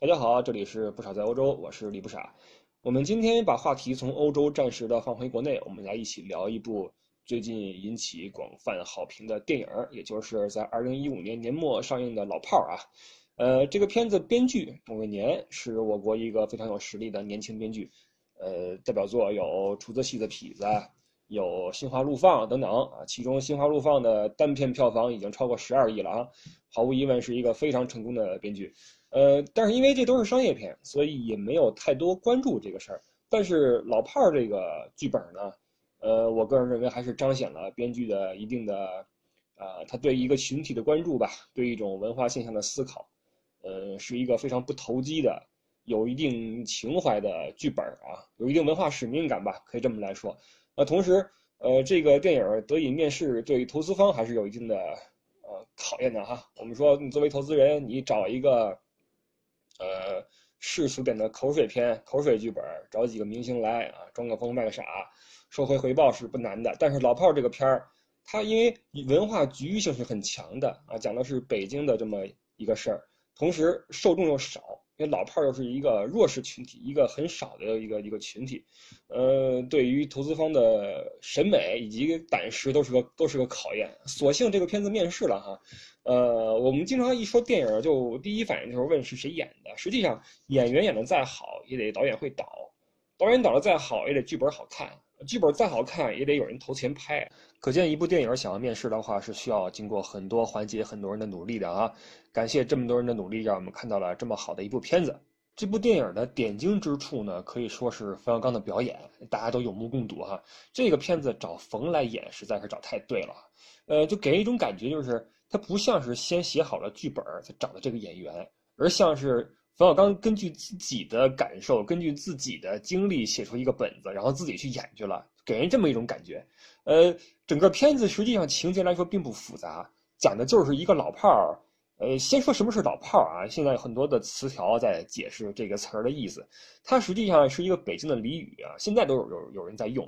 大家好，这里是不傻在欧洲，我是李不傻。我们今天把话题从欧洲暂时的放回国内，我们来一起聊一部最近引起广泛好评的电影，也就是在二零一五年年末上映的《老炮儿》啊。呃，这个片子编剧孟伟年是我国一个非常有实力的年轻编剧，呃，代表作有《厨子戏的痞子》，有《心花怒放》等等啊。其中《心花怒放》的单片票房已经超过十二亿了啊，毫无疑问是一个非常成功的编剧。呃，但是因为这都是商业片，所以也没有太多关注这个事儿。但是老炮儿这个剧本呢，呃，我个人认为还是彰显了编剧的一定的，啊，他对一个群体的关注吧，对一种文化现象的思考，呃，是一个非常不投机的、有一定情怀的剧本啊，有一定文化使命感吧，可以这么来说。那同时，呃，这个电影得以面世，对投资方还是有一定的呃考验的哈。我们说，你作为投资人，你找一个。呃，世俗点的口水片、口水剧本，找几个明星来啊，装个疯卖个傻，收回回报是不难的。但是老炮儿这个片儿，它因为文化局域性是很强的啊，讲的是北京的这么一个事儿，同时受众又少。因为老炮儿又是一个弱势群体，一个很少的一个一个群体，呃，对于投资方的审美以及胆识都是个都是个考验。所幸这个片子面世了哈，呃，我们经常一说电影，就第一反应就是问是谁演的。实际上演员演的再好，也得导演会导；导演导的再好，也得剧本好看。剧本再好看，也得有人投钱拍。可见，一部电影想要面世的话，是需要经过很多环节、很多人的努力的啊！感谢这么多人的努力，让我们看到了这么好的一部片子。这部电影的点睛之处呢，可以说是冯小刚的表演，大家都有目共睹哈。这个片子找冯来演，实在是找太对了。呃，就给人一种感觉，就是他不像是先写好了剧本才找的这个演员，而像是。冯小刚根据自己的感受，根据自己的经历写出一个本子，然后自己去演去了，给人这么一种感觉。呃，整个片子实际上情节来说并不复杂，讲的就是一个老炮儿。呃，先说什么是老炮儿啊？现在很多的词条在解释这个词儿的意思，它实际上是一个北京的俚语啊，现在都有有有人在用，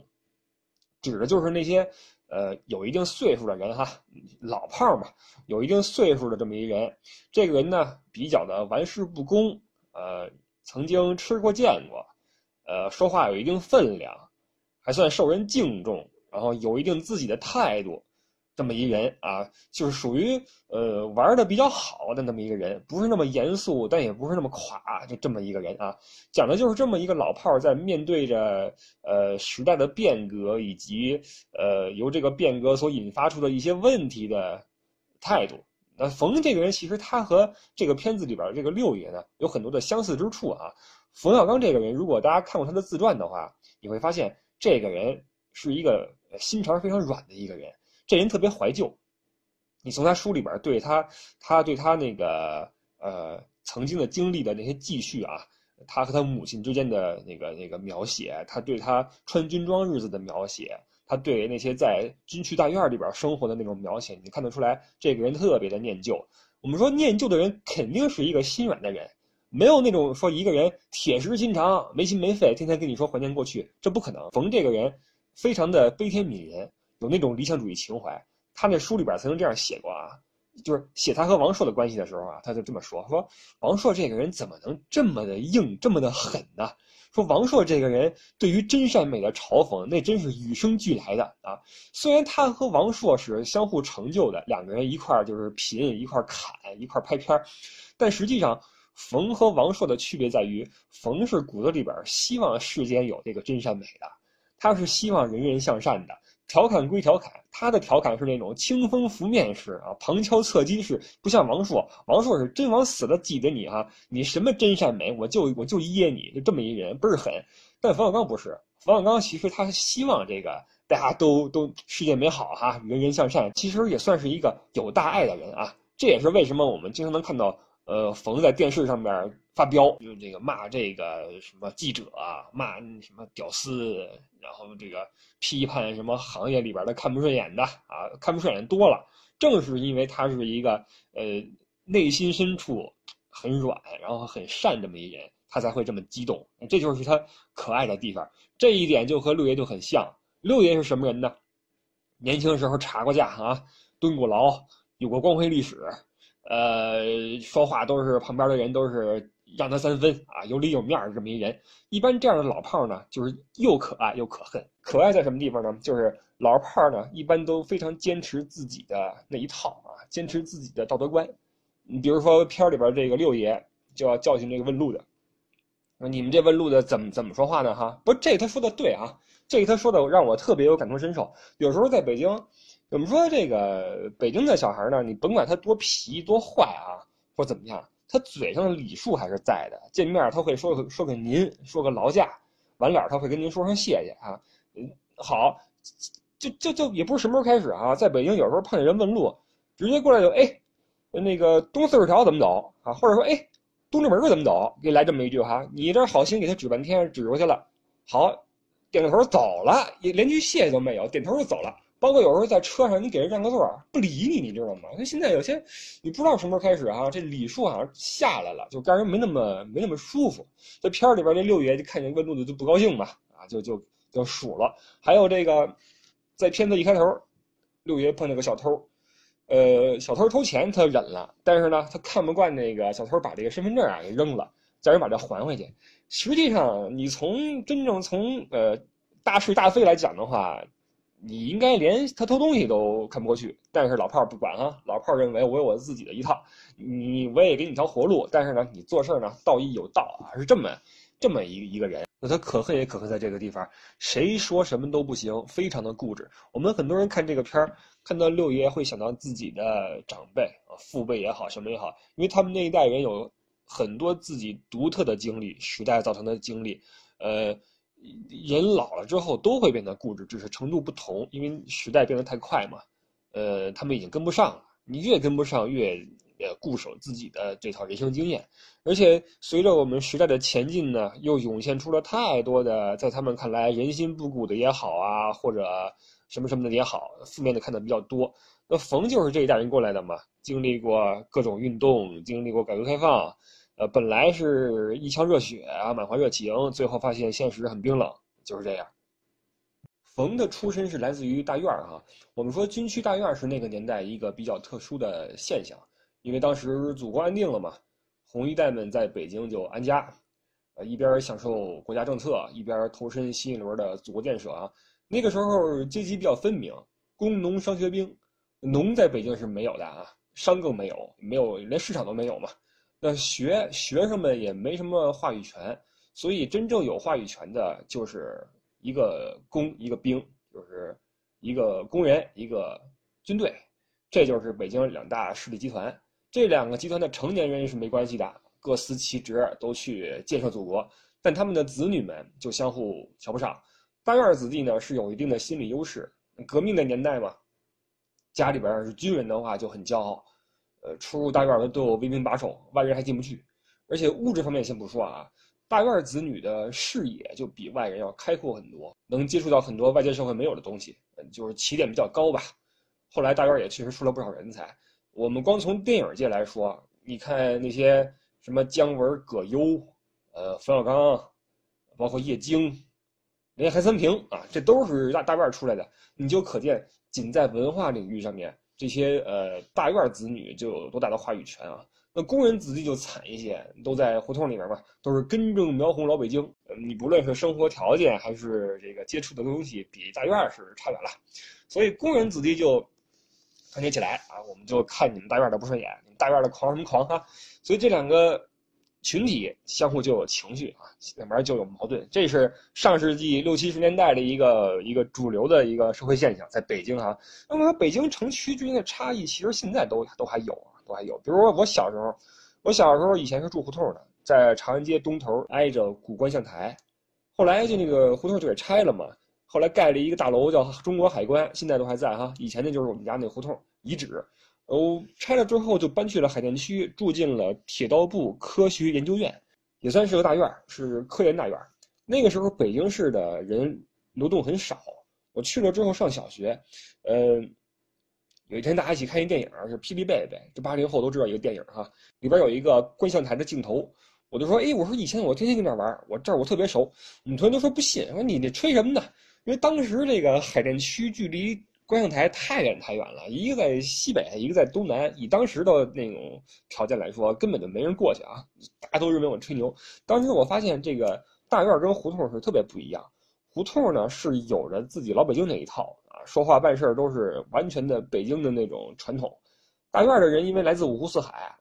指的就是那些。呃，有一定岁数的人哈，老炮儿嘛，有一定岁数的这么一人，这个人呢比较的玩世不恭，呃，曾经吃过见过，呃，说话有一定分量，还算受人敬重，然后有一定自己的态度。这么一人啊，就是属于呃玩的比较好的那么一个人，不是那么严肃，但也不是那么垮，就这么一个人啊。讲的就是这么一个老炮儿在面对着呃时代的变革以及呃由这个变革所引发出的一些问题的态度。那冯这个人其实他和这个片子里边这个六爷呢有很多的相似之处啊。冯小刚这个人，如果大家看过他的自传的话，你会发现这个人是一个心肠非常软的一个人。这人特别怀旧，你从他书里边对他，他对他那个呃曾经的经历的那些记叙啊，他和他母亲之间的那个那个描写，他对他穿军装日子的描写，他对那些在军区大院里边生活的那种描写，你看得出来，这个人特别的念旧。我们说念旧的人肯定是一个心软的人，没有那种说一个人铁石心肠、没心没肺，天天跟你说怀念过去，这不可能。冯这个人非常的悲天悯人。有那种理想主义情怀，他那书里边曾经这样写过啊，就是写他和王朔的关系的时候啊，他就这么说：说王朔这个人怎么能这么的硬，这么的狠呢？说王朔这个人对于真善美的嘲讽，那真是与生俱来的啊。虽然他和王朔是相互成就的，两个人一块就是贫，一块砍，一块拍片，但实际上，冯和王朔的区别在于，冯是骨子里边希望世间有这个真善美的，他是希望人人向善的。调侃归调侃，他的调侃是那种清风拂面式啊，旁敲侧击式，不像王朔，王朔是真往死了记得你哈，你什么真善美，我就我就噎你，就这么一人倍儿狠。但冯小刚不是，冯小刚其实他希望这个大家都都世界美好哈，人人向善，其实也算是一个有大爱的人啊。这也是为什么我们经常能看到。呃，冯在电视上面发飙，就这个骂这个什么记者啊，骂什么屌丝，然后这个批判什么行业里边的看不顺眼的啊，看不顺眼多了。正是因为他是一个呃内心深处很软，然后很善这么一人，他才会这么激动。这就是他可爱的地方。这一点就和六爷就很像。六爷是什么人呢？年轻时候查过架啊，蹲过牢，有过光辉历史。呃，说话都是旁边的人都是让他三分啊，有里有面这么一人。一般这样的老炮呢，就是又可爱又可恨。可爱在什么地方呢？就是老炮呢，一般都非常坚持自己的那一套啊，坚持自己的道德观。你比如说片里边这个六爷就要教训这个问路的，说你们这问路的怎么怎么说话呢？哈，不，这他说的对啊，这他说的让我特别有感同身受。有时候在北京，怎么说这个北京的小孩呢？你甭管他多皮多坏啊，或怎么样。他嘴上的礼数还是在的，见面他会说说个您，说个劳驾，完了他会跟您说声谢谢啊，嗯，好，就就就也不是什么时候开始啊，在北京有时候碰见人问路，直接过来就哎，那个东四十条怎么走啊？或者说哎，东直门怎么走？给来这么一句哈，你这好心给他指半天，指过去了，好，点个头走了，也连句谢谢都没有，点头就走了。包括有时候在车上，你给人让个座不理你，你知道吗？那现在有些你不知道什么时候开始啊，这礼数好像下来了，就让人没那么没那么舒服。这片儿里边这六爷就看见问路的就不高兴嘛，啊，就就就数了。还有这个，在片子一开头，六爷碰见个小偷，呃，小偷偷钱他忍了，但是呢，他看不惯那个小偷把这个身份证啊给扔了，叫人把这还回去。实际上，你从真正从呃大是大非来讲的话。你应该连他偷东西都看不过去，但是老炮儿不管哈，老炮儿认为我有我自己的一套，你我也给你条活路，但是呢，你做事呢道义有道啊，是这么这么一一个人。那他可恨也可恨在这个地方，谁说什么都不行，非常的固执。我们很多人看这个片儿，看到六爷会想到自己的长辈啊，父辈也好，什么也好，因为他们那一代人有很多自己独特的经历，时代造成的经历，呃。人老了之后都会变得固执，只是程度不同，因为时代变得太快嘛。呃，他们已经跟不上了。你越跟不上，越呃固守自己的这套人生经验。而且随着我们时代的前进呢，又涌现出了太多的在他们看来人心不古的也好啊，或者什么什么的也好，负面的看的比较多。那冯就是这一代人过来的嘛，经历过各种运动，经历过改革开放。呃，本来是一腔热血啊，满怀热情，最后发现现实很冰冷，就是这样。冯的出身是来自于大院儿哈，我们说军区大院是那个年代一个比较特殊的现象，因为当时祖国安定了嘛，红一代们在北京就安家，呃，一边享受国家政策，一边投身新一轮的祖国建设啊。那个时候阶级比较分明，工农商学兵，农在北京是没有的啊，商更没有，没有连市场都没有嘛。那学学生们也没什么话语权，所以真正有话语权的就是一个工一个兵，就是一个工人一个军队，这就是北京两大势力集团。这两个集团的成年人是没关系的，各司其职，都去建设祖国，但他们的子女们就相互瞧不上。大院子弟呢是有一定的心理优势，革命的年代嘛，家里边是军人的话就很骄傲。呃，出入大院的都有卫兵把守，外人还进不去。而且物质方面先不说啊，大院子女的视野就比外人要开阔很多，能接触到很多外界社会没有的东西，就是起点比较高吧。后来大院也确实出了不少人才。我们光从电影界来说，你看那些什么姜文、葛优，呃，冯小刚，包括叶京，连韩三平啊，这都是大大院出来的。你就可见，仅在文化领域上面。这些呃大院子女就有多大的话语权啊？那工人子弟就惨一些，都在胡同里面嘛，都是根正苗红老北京。你不论是生活条件还是这个接触的东西，比大院是差远了。所以工人子弟就团结起来啊，我们就看你们大院的不顺眼，你们大院的狂什么狂哈？所以这两个。群体相互就有情绪啊，两边就有矛盾，这是上世纪六七十年代的一个一个主流的一个社会现象，在北京哈。那么北京城区之间的差异，其实现在都都还有啊，都还有。比如说我小时候，我小时候以前是住胡同的，在长安街东头挨着古观象台，后来就那个胡同就给拆了嘛，后来盖了一个大楼叫中国海关，现在都还在哈。以前那就是我们家那胡同遗址。哦，拆了之后就搬去了海淀区，住进了铁道部科学研究院，也算是个大院是科研大院那个时候北京市的人流动很少，我去了之后上小学，呃，有一天大家一起看一电影，是《霹雳贝贝》，这八零后都知道一个电影哈，里边有一个观象台的镜头，我就说，哎，我说以前我天天跟这玩，我这儿我特别熟，我们同学都说不信，说你那吹什么呢？因为当时这个海淀区距离。观象台太远太远了，一个在西北，一个在东南。以当时的那种条件来说，根本就没人过去啊！大家都认为我吹牛。当时我发现这个大院跟胡同是特别不一样。胡同呢是有着自己老北京那一套啊，说话办事都是完全的北京的那种传统。大院的人因为来自五湖四海，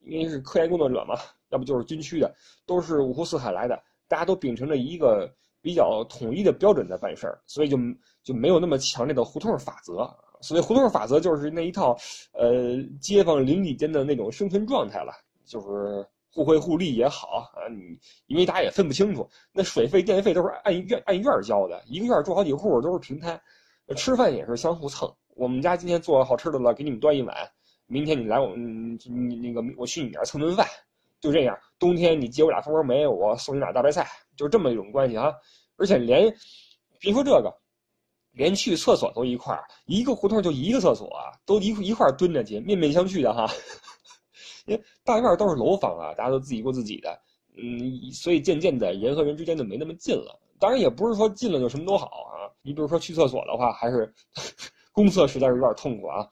因为是科研工作者嘛，要不就是军区的，都是五湖四海来的，大家都秉承着一个比较统一的标准在办事儿，所以就就没有那么强烈的胡同法则。所谓胡同法则，就是那一套，呃，街坊邻里间的那种生存状态了，就是互惠互利也好啊。你因为大家也分不清楚，那水费电费都是按院按院交的，一个院住好几户都是平摊，吃饭也是相互蹭。我们家今天做好吃的了，给你们端一碗。明天你来我嗯你那个我去你那儿蹭顿饭，就这样。冬天你接我俩蜂窝煤，我送你俩大白菜，就这么一种关系啊。而且连别说这个，连去厕所都一块儿，一个胡同就一个厕所，都一一块蹲着去，面面相觑的哈。因为大院都是楼房啊，大家都自己过自己的，嗯，所以渐渐的人和人之间就没那么近了。当然也不是说近了就什么都好啊。你比如说去厕所的话，还是 公厕实在是有点痛苦啊。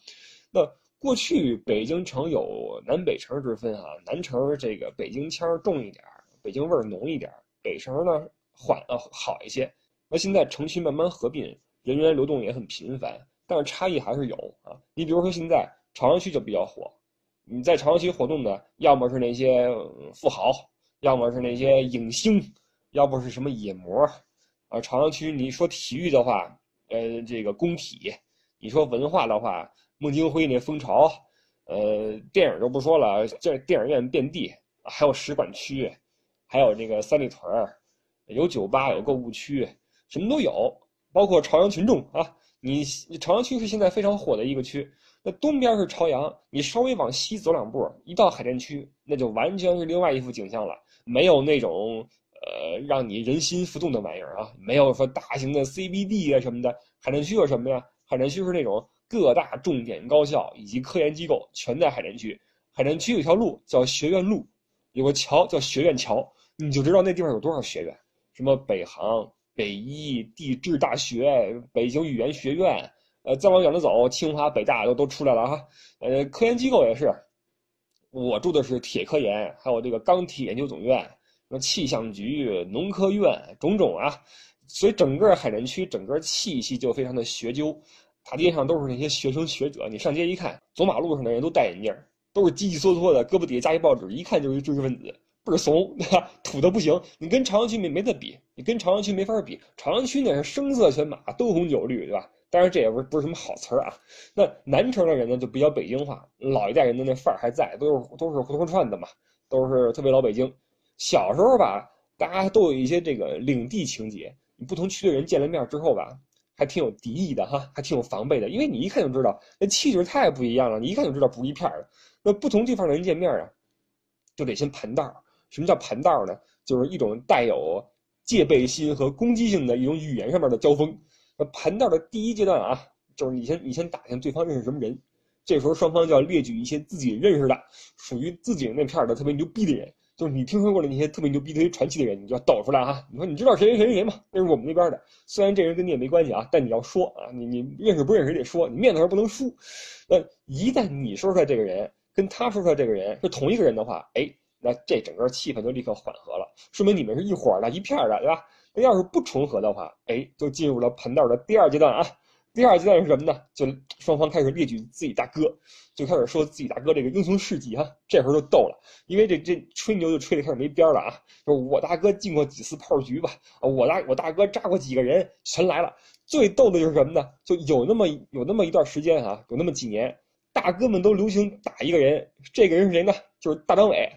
那。过去北京城有南北城之分啊，南城这个北京腔重一点，北京味儿浓一点，北城呢缓呃好一些。那现在城区慢慢合并，人员流动也很频繁，但是差异还是有啊。你比如说现在朝阳区就比较火，你在朝阳区活动的，要么是那些富豪，要么是那些影星，要不是什么野模啊。朝阳区你说体育的话，呃，这个工体；你说文化的话。孟京辉那风潮，呃，电影就不说了，这电影院遍地，还有使馆区，还有这个三里屯，有酒吧，有购物区，什么都有，包括朝阳群众啊。你朝阳区是现在非常火的一个区，那东边是朝阳，你稍微往西走两步，一到海淀区，那就完全是另外一幅景象了，没有那种呃让你人心浮动的玩意儿啊，没有说大型的 CBD 啊什么的，海淀区有什么呀？海淀区是那种。各大重点高校以及科研机构全在海淀区。海淀区有条路叫学院路，有个桥叫学院桥，你就知道那地方有多少学院，什么北航、北医、地质大学、北京语言学院，呃，再往远了走，清华、北大都都出来了哈。呃，科研机构也是，我住的是铁科研，还有这个钢铁研究总院，什么气象局、农科院，种种啊。所以整个海淀区整个气息就非常的学究。大街上都是那些学生学者，你上街一看，走马路上的人都戴眼镜，都是叽叽嗦嗦的，胳膊底下夹一报纸，一看就是知识分子，倍儿怂，对吧？土的不行。你跟朝阳区没没得比，你跟朝阳区没法比。朝阳区那是声色犬马，灯红酒绿，对吧？当然这也不是不是什么好词儿啊。那南城的人呢，就比较北京话，老一代人的那范儿还在，都是都是胡同串的嘛，都是特别老北京。小时候吧，大家都有一些这个领地情节，你不同区的人见了面之后吧。还挺有敌意的哈，还挺有防备的，因为你一看就知道那气质太不一样了，你一看就知道不是一片的。那不同地方的人见面啊，就得先盘道什么叫盘道呢？就是一种带有戒备心和攻击性的一种语言上面的交锋。那盘道的第一阶段啊，就是你先你先打听对方认识什么人，这时候双方就要列举一些自己认识的、属于自己那片的特别牛逼的人。就是你听说过的那些特别牛逼、特别传奇的人，你就要抖出来哈。你说你知道谁谁谁谁吗？那是我们那边的，虽然这人跟你也没关系啊，但你要说啊，你你认识不认识得说，你面子上不能输。那一旦你说出来这个人跟他说出来这个人是同一个人的话，哎，那这整个气氛就立刻缓和了，说明你们是一伙的、一片的，对吧？那要是不重合的话，哎，就进入了盘道的第二阶段啊。第二阶段是什么呢？就双方开始列举自己大哥，就开始说自己大哥这个英雄事迹哈。这会儿就逗了，因为这这吹牛就吹的开始没边了啊！就我大哥进过几次炮局吧，啊，我大我大哥扎过几个人，全来了。最逗的就是什么呢？就有那么有那么一段时间啊，有那么几年，大哥们都流行打一个人，这个人是谁呢？就是大张伟，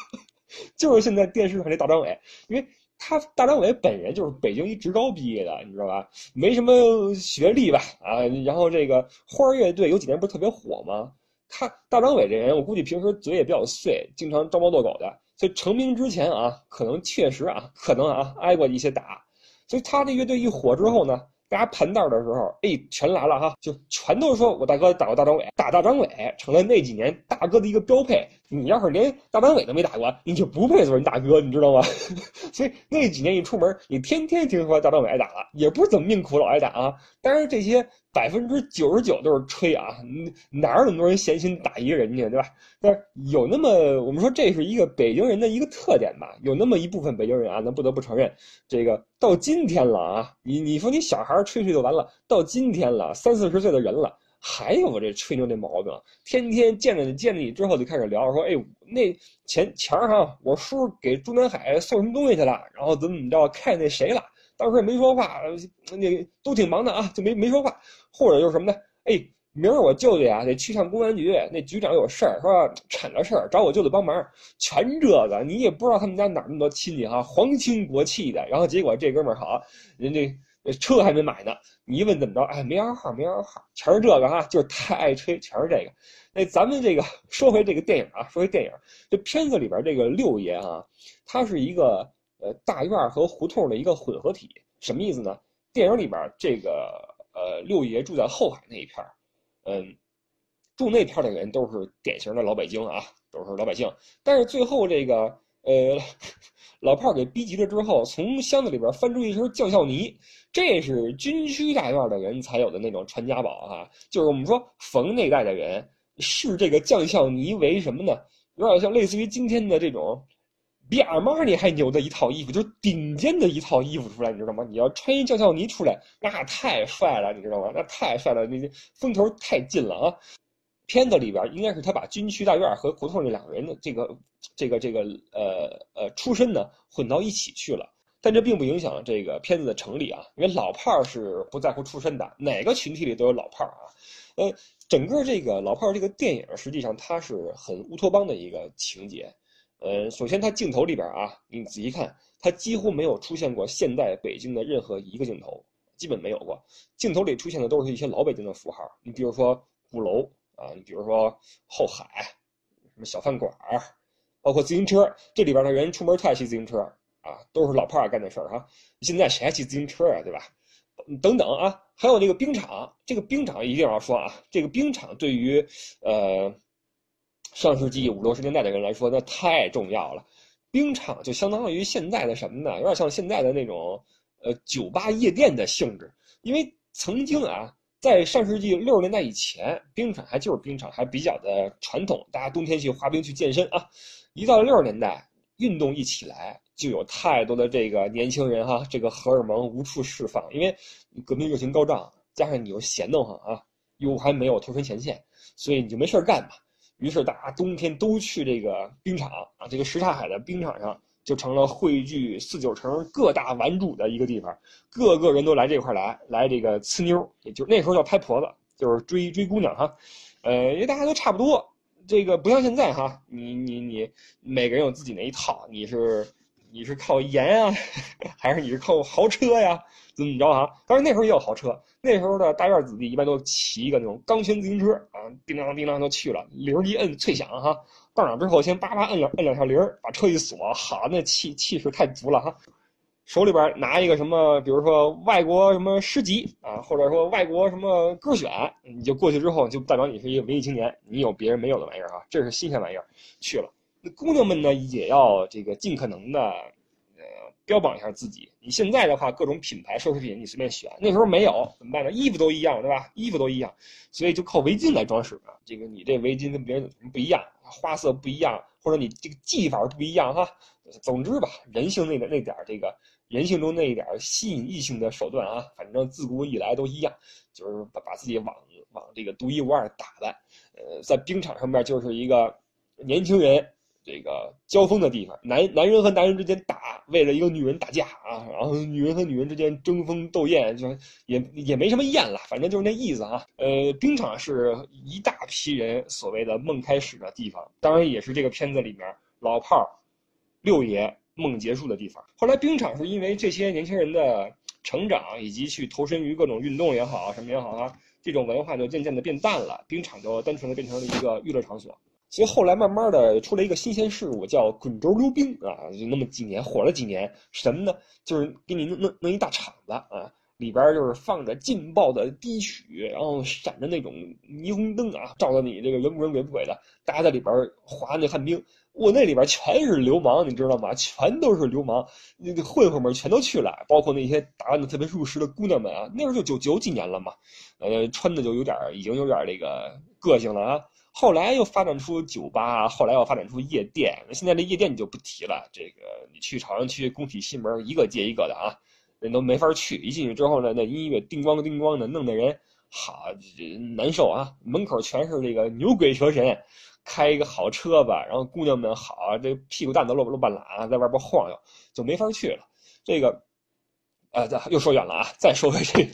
就是现在电视上这大张伟，因为。他大张伟本人就是北京一职高毕业的，你知道吧？没什么学历吧？啊，然后这个花儿乐队有几年不是特别火吗？他大张伟这人，我估计平时嘴也比较碎，经常招猫逗狗的，所以成名之前啊，可能确实啊，可能啊挨过一些打。所以他这乐队一火之后呢，大家盘道的时候，哎，全来了哈，就全都说我大哥打过大张伟，打大张伟成了那几年大哥的一个标配。你要是连大班委都没打过，你就不配做人大哥，你知道吗？所以那几年一出门，你天天听说大班委挨打了，也不是怎么命苦，老挨打啊。当然这些百分之九十九都是吹啊，哪有那么多人闲心打一个人去，对吧？但是有那么，我们说这是一个北京人的一个特点吧，有那么一部分北京人啊，咱不得不承认，这个到今天了啊，你你说你小孩吹吹就完了，到今天了，三四十岁的人了。还有这吹牛这毛病，天天见着你见着你之后就开始聊，说哎，那前前儿哈，我叔给中南海送什么东西去了，然后怎么怎么着，看那谁了，当时也没说话，那都挺忙的啊，就没没说话，或者就是什么呢？哎，明儿我舅舅呀得去趟公安局，那局长有事儿，说铲了事儿，找我舅舅帮忙，全这个，你也不知道他们家哪那么多亲戚哈，皇亲国戚的，然后结果这哥们儿好，人家。车还没买呢，你一问怎么着？哎，没摇号，没摇号，全是这个哈，就是太爱吹，全是这个。那咱们这个 说回这个电影啊，说回电影，这片子里边这个六爷啊，他是一个呃大院和胡同的一个混合体，什么意思呢？电影里边这个呃六爷住在后海那一片嗯，住那片的人都是典型的老北京啊，都是老百姓。但是最后这个呃。老炮儿给逼急了之后，从箱子里边翻出一身酱效泥，这是军区大院的人才有的那种传家宝哈。就是我们说冯那代的人视这个酱效泥为什么呢？有点像类似于今天的这种比阿玛尼还牛的一套衣服，就是顶尖的一套衣服出来，你知道吗？你要穿一酱效泥出来，那太帅了，你知道吗？那太帅了，那些风头太劲了啊！片子里边应该是他把军区大院和胡同这两个人的这个、这个、这个呃呃出身呢混到一起去了，但这并不影响这个片子的成立啊，因为老炮儿是不在乎出身的，哪个群体里都有老炮儿啊。呃，整个这个老炮儿这个电影实际上它是很乌托邦的一个情节。呃，首先它镜头里边啊，你仔细看，它几乎没有出现过现代北京的任何一个镜头，基本没有过。镜头里出现的都是一些老北京的符号，你比如说鼓楼。啊，你比如说后海，什么小饭馆儿，包括自行车，这里边的人出门特爱骑自行车啊，都是老炮儿干的事儿哈。现在谁还骑自行车啊，对吧？等等啊，还有那个冰场，这个冰场一定要说啊，这个冰场对于呃上世纪五六十年代的人来说，那太重要了。冰场就相当于现在的什么呢？有点像现在的那种呃酒吧夜店的性质，因为曾经啊。在上世纪六十年代以前，冰场还就是冰场，还比较的传统，大家冬天去滑冰去健身啊。一到六十年代，运动一起来，就有太多的这个年轻人哈，这个荷尔蒙无处释放，因为革命热情高涨，加上你又闲得慌啊，又还没有投身前线，所以你就没事干嘛。于是大家冬天都去这个冰场啊，这个什刹海的冰场上。就成了汇聚四九城各大玩主的一个地方，个个人都来这块来，来这个呲妞，也就那时候叫拍婆子，就是追追姑娘哈，呃，因为大家都差不多，这个不像现在哈，你你你每个人有自己那一套，你是你是靠颜啊，还是你是靠豪车呀？怎么着啊？当然那时候也有豪车，那时候的大院子弟一般都骑一个那种钢圈自行车啊，叮当叮当就去了，铃一摁脆响哈。到场之后，先叭叭摁两摁两下铃儿，把车一锁，好，那气气势太足了哈。手里边拿一个什么，比如说外国什么诗集啊，或者说外国什么歌选，你就过去之后，就代表你是一个文艺青年，你有别人没有的玩意儿啊，这是新鲜玩意儿。去了，姑娘们呢也要这个尽可能的。呃标榜一下自己。你现在的话，各种品牌奢侈品你随便选，那时候没有怎么办呢？衣服都一样，对吧？衣服都一样，所以就靠围巾来装饰啊。这个你这围巾跟别人不一样？花色不一样，或者你这个技法不一样哈。总之吧，人性那个那点这个人性中那一点吸引异性的手段啊，反正自古以来都一样，就是把把自己往往这个独一无二打扮。呃，在冰场上面就是一个年轻人。这个交锋的地方，男男人和男人之间打，为了一个女人打架啊，然后女人和女人之间争锋斗艳，就也也没什么艳了，反正就是那意思啊。呃，冰场是一大批人所谓的梦开始的地方，当然也是这个片子里面老炮儿六爷梦结束的地方。后来冰场是因为这些年轻人的成长以及去投身于各种运动也好，什么也好啊，这种文化就渐渐的变淡了，冰场就单纯的变成了一个娱乐场所。所以后来慢慢的出了一个新鲜事物，叫滚轴溜冰啊，就那么几年火了几年，什么呢？就是给你弄弄弄一大场子啊，里边就是放着劲爆的低曲，然后闪着那种霓虹灯啊，照的你这个人不人鬼不鬼的。大家在里边滑那旱冰，我那里边全是流氓，你知道吗？全都是流氓，那混混们全都去了，包括那些打扮的特别入时的姑娘们啊。那时候就九九几年了嘛，呃，穿的就有点已经有点这个个性了啊。后来又发展出酒吧，后来又发展出夜店。那现在这夜店你就不提了，这个你去朝阳区工体西门，一个接一个的啊。人都没法去，一进去之后呢，那音乐叮咣叮咣的，弄得人好难受啊！门口全是这个牛鬼蛇神，开一个好车吧，然后姑娘们好，这屁股蛋子露露半拉，在外边晃悠，就没法去了。这个，呃，又说远了啊！再说回这，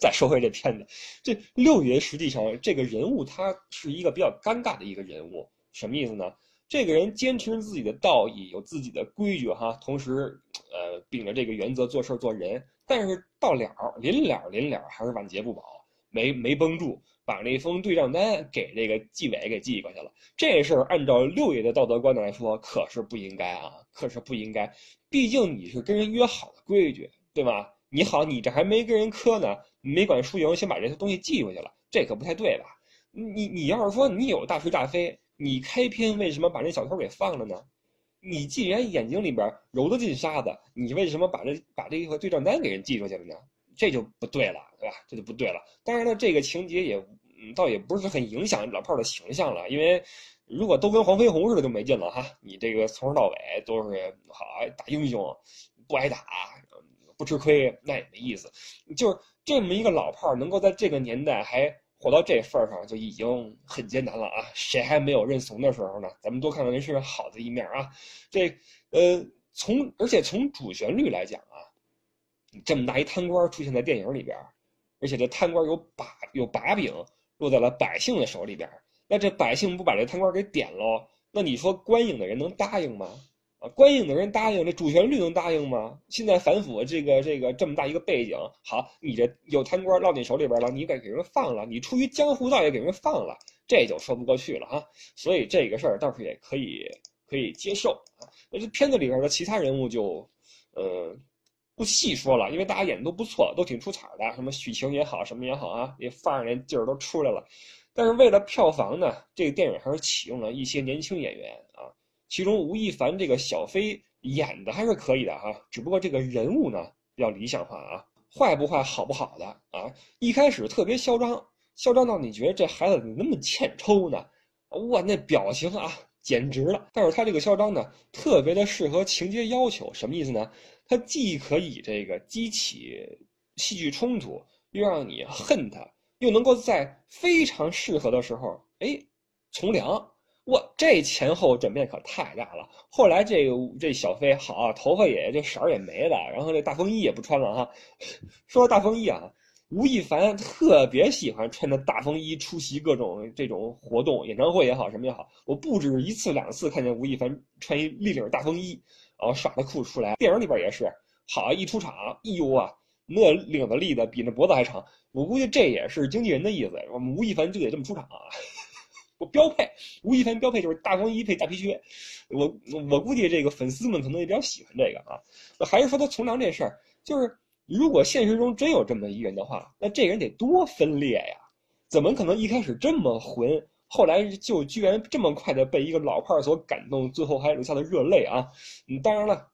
再说回这片子，这六爷实际上这个人物他是一个比较尴尬的一个人物，什么意思呢？这个人坚持自己的道义，有自己的规矩哈，同时，呃，秉着这个原则做事做人。但是到了临了临了，还是晚节不保，没没绷住，把那封对账单给这个纪委给寄过去了。这事儿按照六爷的道德观来说，可是不应该啊，可是不应该。毕竟你是跟人约好的规矩，对吧？你好，你这还没跟人磕呢，没管输赢，先把这些东西寄过去了，这可不太对吧？你你要是说你有大是大非。你开篇为什么把那小偷给放了呢？你既然眼睛里边揉得进沙子，你为什么把这把这一个对账单给人寄出去了呢？这就不对了，对吧？这就不对了。当然了，这个情节也倒也不是很影响老炮的形象了，因为如果都跟黄飞鸿似的就没劲了哈。你这个从头到尾都是好大英雄，不挨打，不吃亏，那也没意思。就是这么一个老炮儿能够在这个年代还。活到这份儿上就已经很艰难了啊！谁还没有认怂的时候呢？咱们多看看人身上好的一面啊！这，呃，从而且从主旋律来讲啊，这么大一贪官出现在电影里边，而且这贪官有把有把柄落在了百姓的手里边，那这百姓不把这贪官给点喽？那你说观影的人能答应吗？观影的人答应，这主旋律能答应吗？现在反腐这个这个这么大一个背景，好，你这有贪官落你手里边了，你给给人放了，你出于江湖道也给人放了，这就说不过去了哈。所以这个事儿倒是也可以可以接受啊。那这片子里边的其他人物就，呃，不细说了，因为大家演的都不错，都挺出彩的，什么许晴也好，什么也好啊，那范儿那劲儿都出来了。但是为了票房呢，这个电影还是启用了一些年轻演员。其中吴亦凡这个小飞演的还是可以的哈，只不过这个人物呢比较理想化啊，坏不坏，好不好的啊？一开始特别嚣张，嚣张到你觉得这孩子怎么那么欠抽呢？哇，那表情啊，简直了！但是他这个嚣张呢，特别的适合情节要求，什么意思呢？他既可以这个激起戏剧冲突，又让你恨他，又能够在非常适合的时候，哎，从良。哇，这前后转变可太大了。后来这个这小飞好，头发也这色儿也没了，然后这大风衣也不穿了哈。说到大风衣啊，吴亦凡特别喜欢穿着大风衣出席各种这种活动，演唱会也好，什么也好。我不止一次两次看见吴亦凡穿一立领大风衣，然后耍着酷出来。电影里边也是，好一出场，哎呦啊，那领子立的比那脖子还长。我估计这也是经纪人的意思，我们吴亦凡就得这么出场啊。我标配，吴亦凡标配就是大风衣配大皮靴，我我估计这个粉丝们可能也比较喜欢这个啊。还是说他从良这事儿，就是如果现实中真有这么一人的话，那这人得多分裂呀？怎么可能一开始这么混，后来就居然这么快的被一个老炮儿所感动，最后还流下了热泪啊？嗯，当然了，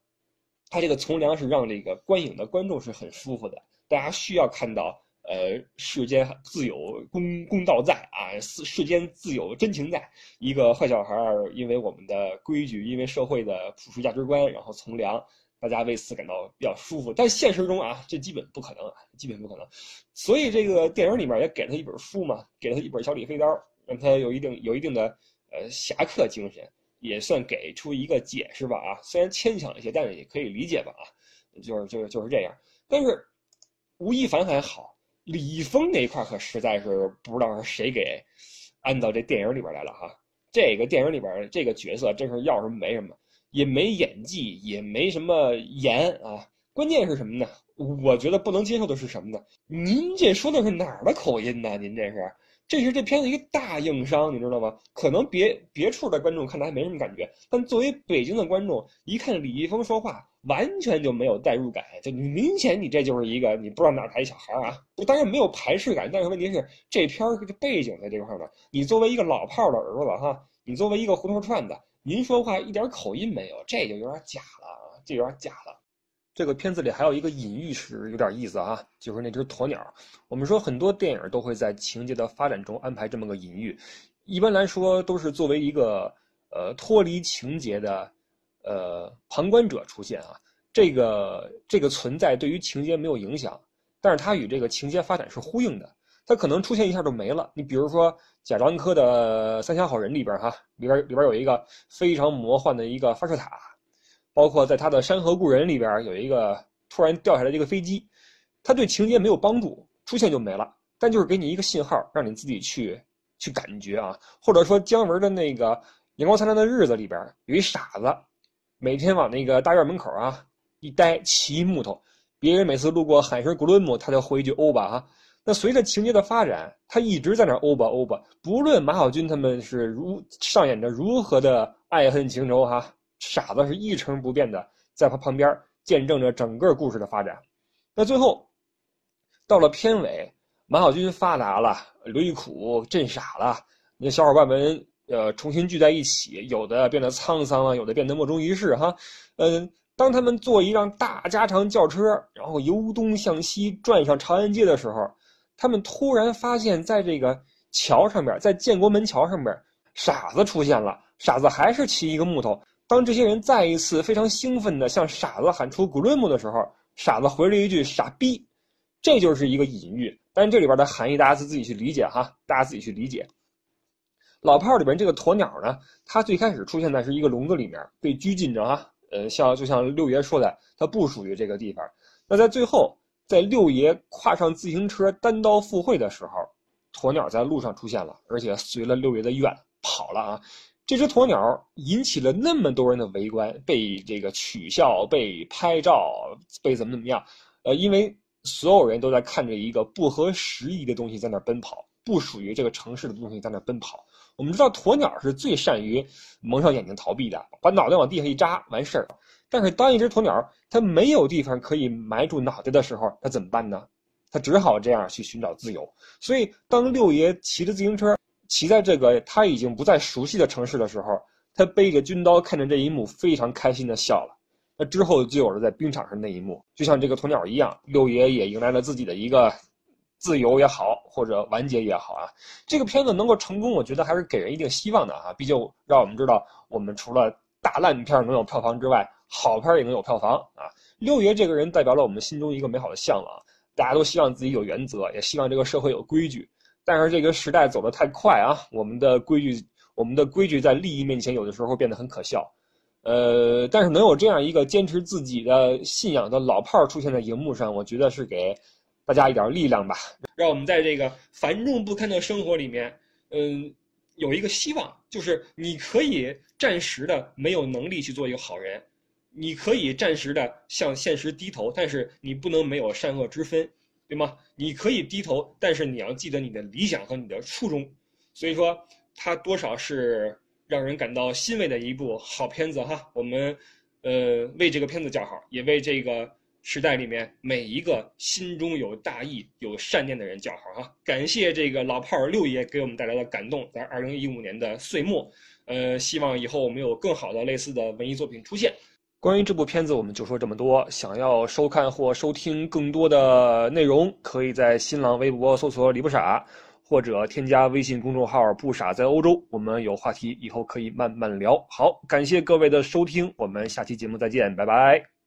他这个从良是让这个观影的观众是很舒服的，大家需要看到。呃，世间自有公公道在啊，世世间自有真情在。一个坏小孩儿，因为我们的规矩，因为社会的普世价值观，然后从良，大家为此感到比较舒服。但现实中啊，这基本不可能，基本不可能。所以这个电影里面也给了他一本书嘛，给了他一本小李飞刀，让他有一定有一定的呃侠客精神，也算给出一个解释吧啊。虽然牵强一些，但是也可以理解吧啊。就是就是就是这样。但是吴亦凡还好。李易峰那一块可实在是不知道是谁给安到这电影里边来了哈。这个电影里边这个角色真是要什么没什么，也没演技，也没什么颜啊。关键是什么呢？我觉得不能接受的是什么呢？您这说的是哪儿的口音呢？您这是这是这片子一个大硬伤，你知道吗？可能别别处的观众看的还没什么感觉，但作为北京的观众，一看李易峰说话，完全就没有代入感，就你明显你这就是一个你不知道哪来小孩啊！当然没有排斥感，但是问题是这片儿背景在这块儿呢。你作为一个老炮的儿子哈，你作为一个胡同串子，您说话一点口音没有，这就有点假了啊，这有点假了。这个片子里还有一个隐喻是有点意思啊，就是那只鸵鸟。我们说很多电影都会在情节的发展中安排这么个隐喻，一般来说都是作为一个呃脱离情节的呃旁观者出现啊。这个这个存在对于情节没有影响，但是它与这个情节发展是呼应的。它可能出现一下就没了。你比如说贾樟柯的《三峡好人》里边哈，里边里边有一个非常魔幻的一个发射塔。包括在他的《山河故人》里边有一个突然掉下来的一个飞机，他对情节没有帮助，出现就没了，但就是给你一个信号，让你自己去去感觉啊。或者说姜文的那个《阳光灿烂的日子》里边有一傻子，每天往那个大院门口啊一呆，骑木头，别人每次路过喊声“古伦姆”，他就回一句“欧巴”啊。那随着情节的发展，他一直在那欧巴欧巴，不论马小军他们是如上演着如何的爱恨情仇哈。傻子是一成不变的，在他旁边见证着整个故事的发展。那最后到了片尾，马小军发达了，刘玉苦震傻了，那小伙伴们呃重新聚在一起，有的变得沧桑了，有的变得莫衷一是哈。嗯，当他们坐一辆大加长轿车，然后由东向西转上长安街的时候，他们突然发现，在这个桥上边，在建国门桥上边，傻子出现了。傻子还是骑一个木头。当这些人再一次非常兴奋地向傻子喊出“ “Grim” ”的时候，傻子回了一句“傻逼”，这就是一个隐喻。但是这里边的含义，大家自己去理解哈，大家自己去理解。老炮儿里边这个鸵鸟呢，它最开始出现在是一个笼子里面，被拘禁着哈。呃，像就像六爷说的，它不属于这个地方。那在最后，在六爷跨上自行车单刀赴会的时候，鸵鸟在路上出现了，而且随了六爷的愿跑了啊。这只鸵鸟引起了那么多人的围观，被这个取笑，被拍照，被怎么怎么样？呃，因为所有人都在看着一个不合时宜的东西在那奔跑，不属于这个城市的东西在那奔跑。我们知道鸵鸟是最善于蒙上眼睛逃避的，把脑袋往地下一扎完事儿。但是当一只鸵鸟它没有地方可以埋住脑袋的时候，它怎么办呢？它只好这样去寻找自由。所以当六爷骑着自行车。骑在这个他已经不再熟悉的城市的时候，他背着军刀看着这一幕，非常开心的笑了。那之后就有了在冰场上那一幕，就像这个鸵鸟一样，六爷也迎来了自己的一个自由也好，或者完结也好啊。这个片子能够成功，我觉得还是给人一定希望的啊。毕竟让我们知道，我们除了大烂片能有票房之外，好片也能有票房啊。六爷这个人代表了我们心中一个美好的向往，大家都希望自己有原则，也希望这个社会有规矩。但是这个时代走得太快啊，我们的规矩，我们的规矩在利益面前有的时候变得很可笑，呃，但是能有这样一个坚持自己的信仰的老炮儿出现在荧幕上，我觉得是给大家一点力量吧，让我们在这个繁重不堪的生活里面，嗯，有一个希望，就是你可以暂时的没有能力去做一个好人，你可以暂时的向现实低头，但是你不能没有善恶之分。对吗？你可以低头，但是你要记得你的理想和你的初衷。所以说，它多少是让人感到欣慰的一部好片子哈。我们，呃，为这个片子叫好，也为这个时代里面每一个心中有大义、有善念的人叫好哈。感谢这个老炮儿六爷给我们带来的感动，在二零一五年的岁末，呃，希望以后我们有更好的类似的文艺作品出现。关于这部片子，我们就说这么多。想要收看或收听更多的内容，可以在新浪微博搜索“李不傻”，或者添加微信公众号“不傻在欧洲”。我们有话题，以后可以慢慢聊。好，感谢各位的收听，我们下期节目再见，拜拜。